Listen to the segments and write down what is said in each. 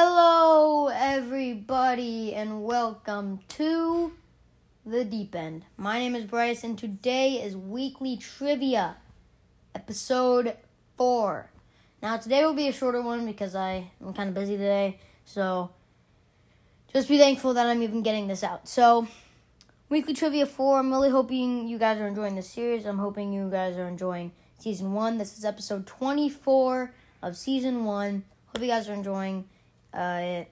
Hello, everybody, and welcome to the deep end. My name is Bryce, and today is weekly trivia, episode four. Now, today will be a shorter one because I am kind of busy today, so just be thankful that I'm even getting this out. So, weekly trivia four. I'm really hoping you guys are enjoying this series. I'm hoping you guys are enjoying season one. This is episode 24 of season one. Hope you guys are enjoying uh.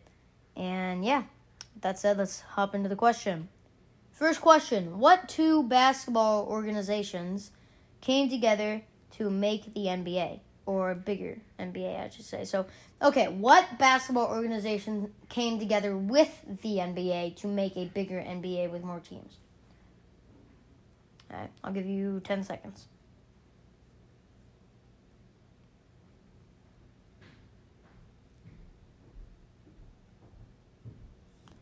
And yeah, that said, let's hop into the question. First question What two basketball organizations came together to make the NBA? Or bigger NBA, I should say. So, okay, what basketball organization came together with the NBA to make a bigger NBA with more teams? All right, I'll give you 10 seconds.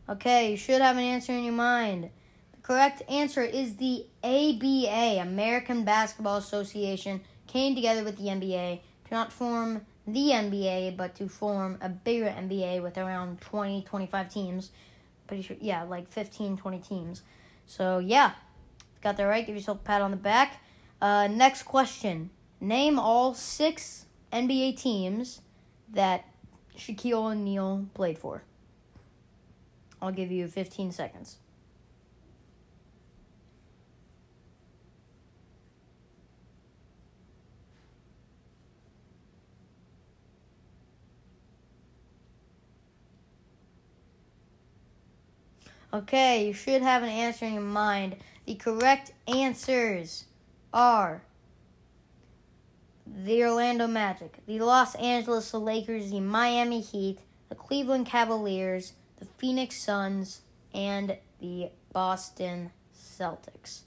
Okay, you should have an answer in your mind. The correct answer is the ABA, American Basketball Association, came together with the NBA to not form the NBA, but to form a bigger NBA with around 20, 25 teams. Pretty sure, yeah, like 15, 20 teams. So, yeah, got that right. Give yourself a pat on the back. Uh, next question Name all six NBA teams that Shaquille O'Neal played for. I'll give you 15 seconds. Okay, you should have an answer in your mind. The correct answers are the Orlando Magic, the Los Angeles Lakers, the Miami Heat, the Cleveland Cavaliers, the Phoenix Suns, and the Boston Celtics.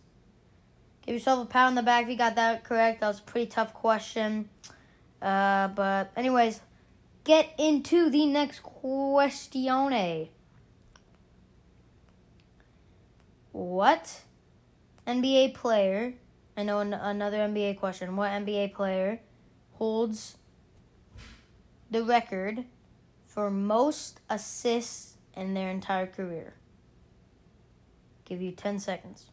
Give yourself a pat on the back if you got that correct. That was a pretty tough question. Uh, but, anyways, get into the next question. What NBA player, I know an- another NBA question, what NBA player holds the record for most assists in their entire career? Give you 10 seconds.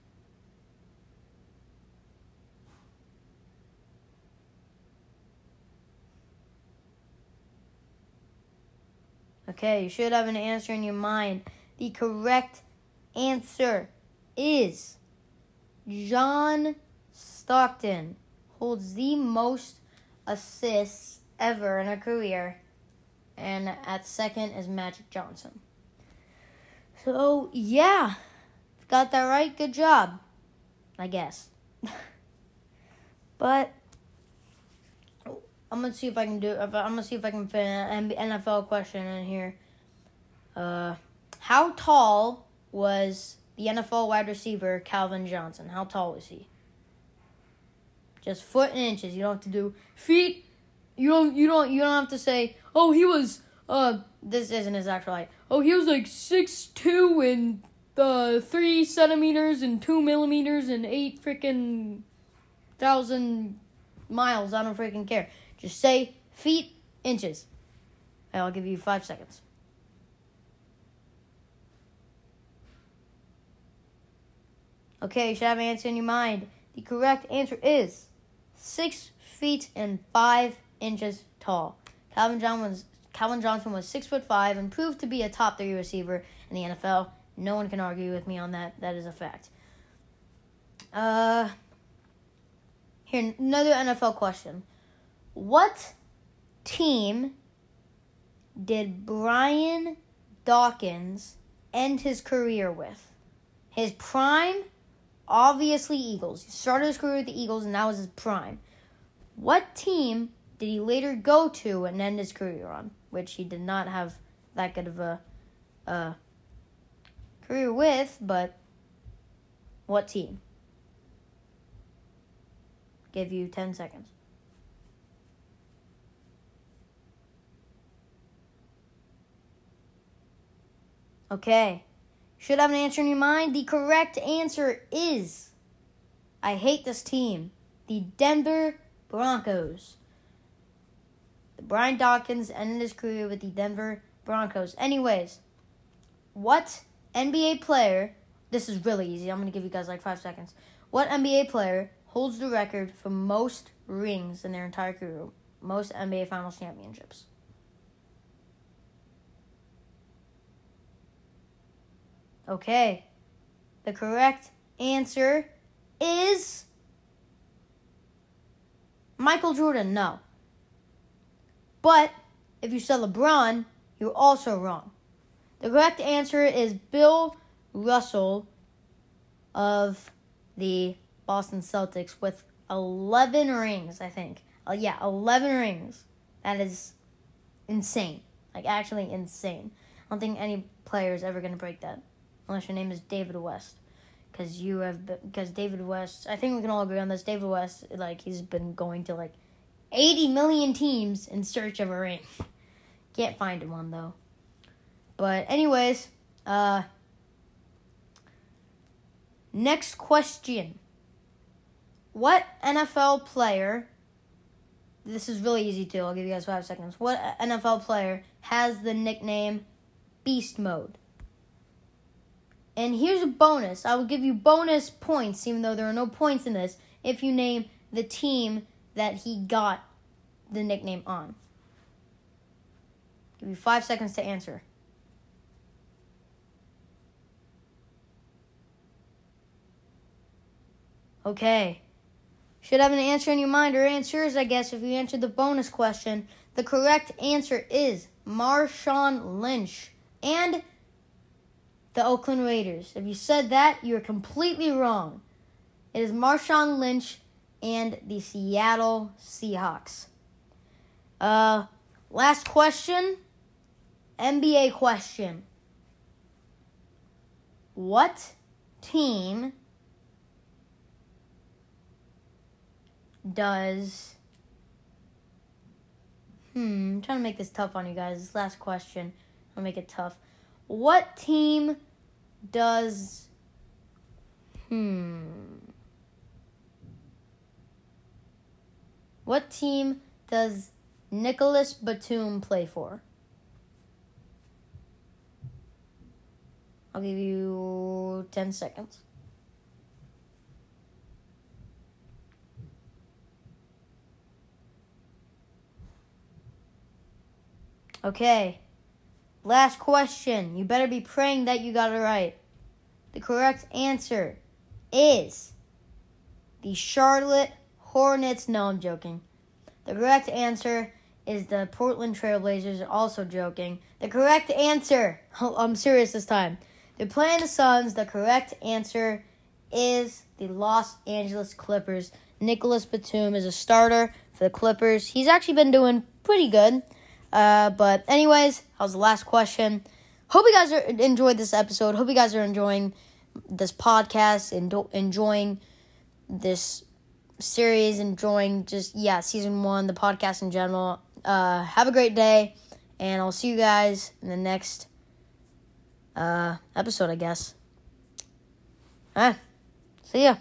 Okay, you should have an answer in your mind. The correct answer is John Stockton holds the most assists ever in a career, and at second is Magic Johnson. So, yeah, got that right. Good job, I guess. but I'm gonna see if I can do. I'm gonna see if I can fit an NFL question in here. Uh, how tall was the NFL wide receiver Calvin Johnson. How tall was he? Just foot and inches. You don't have to do feet. You don't. You don't. You don't have to say. Oh, he was. Uh, this isn't his actual height. Oh, he was like six two and uh three centimeters and two millimeters and eight freaking thousand miles. I don't freaking care. Just say feet inches. And I'll give you five seconds. Okay, you should have an answer in your mind. The correct answer is six feet and five inches tall. Calvin John was Calvin Johnson was six foot five and proved to be a top three receiver in the NFL. No one can argue with me on that. That is a fact. Uh, here another NFL question: What team did Brian Dawkins end his career with? His prime obviously Eagles. He started his career with the Eagles, and that was his prime. What team did he later go to and end his career on? Which he did not have that good of a uh, career with, but what team? Give you 10 seconds. Okay. Should have an answer in your mind. The correct answer is I hate this team. The Denver Broncos. Brian Dawkins ended his career with the Denver Broncos. Anyways, what NBA player? This is really easy. I'm gonna give you guys like five seconds. What NBA player holds the record for most rings in their entire career? Most NBA Finals championships. Okay. The correct answer is Michael Jordan. No. But if you said LeBron, you're also wrong. The correct answer is Bill Russell of the Boston Celtics with 11 rings, I think. Uh, yeah, 11 rings. That is insane. Like, actually insane. I don't think any player is ever going to break that. Unless your name is David West. Because you have, because David West, I think we can all agree on this. David West, like, he's been going to like 80 million teams in search of a ring. Can't find one, though. But, anyways, uh, next question. What NFL player, this is really easy too, I'll give you guys five seconds. What NFL player has the nickname Beast Mode? And here's a bonus. I will give you bonus points, even though there are no points in this, if you name the team that he got the nickname on. Give you five seconds to answer. Okay. Should have an answer in your mind or answers, I guess, if you answered the bonus question. The correct answer is Marshawn Lynch and the Oakland Raiders. If you said that, you're completely wrong. It is Marshawn Lynch and the Seattle Seahawks. Uh, last question NBA question. What team does. Hmm, I'm trying to make this tough on you guys. This last question. I'll make it tough. What team does. Hmm. What team does Nicolas Batum play for? I'll give you 10 seconds. Okay. Last question. You better be praying that you got it right. The correct answer is the Charlotte Hornets. No, I'm joking. The correct answer is the Portland Trailblazers. Also joking. The correct answer. I'm serious this time. They're playing the Suns. The correct answer is the Los Angeles Clippers. Nicolas Batum is a starter for the Clippers. He's actually been doing pretty good. Uh, but anyways, that was the last question. Hope you guys are enjoyed this episode. Hope you guys are enjoying this podcast and enjoying this series, enjoying just yeah, season one, the podcast in general. Uh, have a great day, and I'll see you guys in the next uh, episode, I guess. Ah, see ya.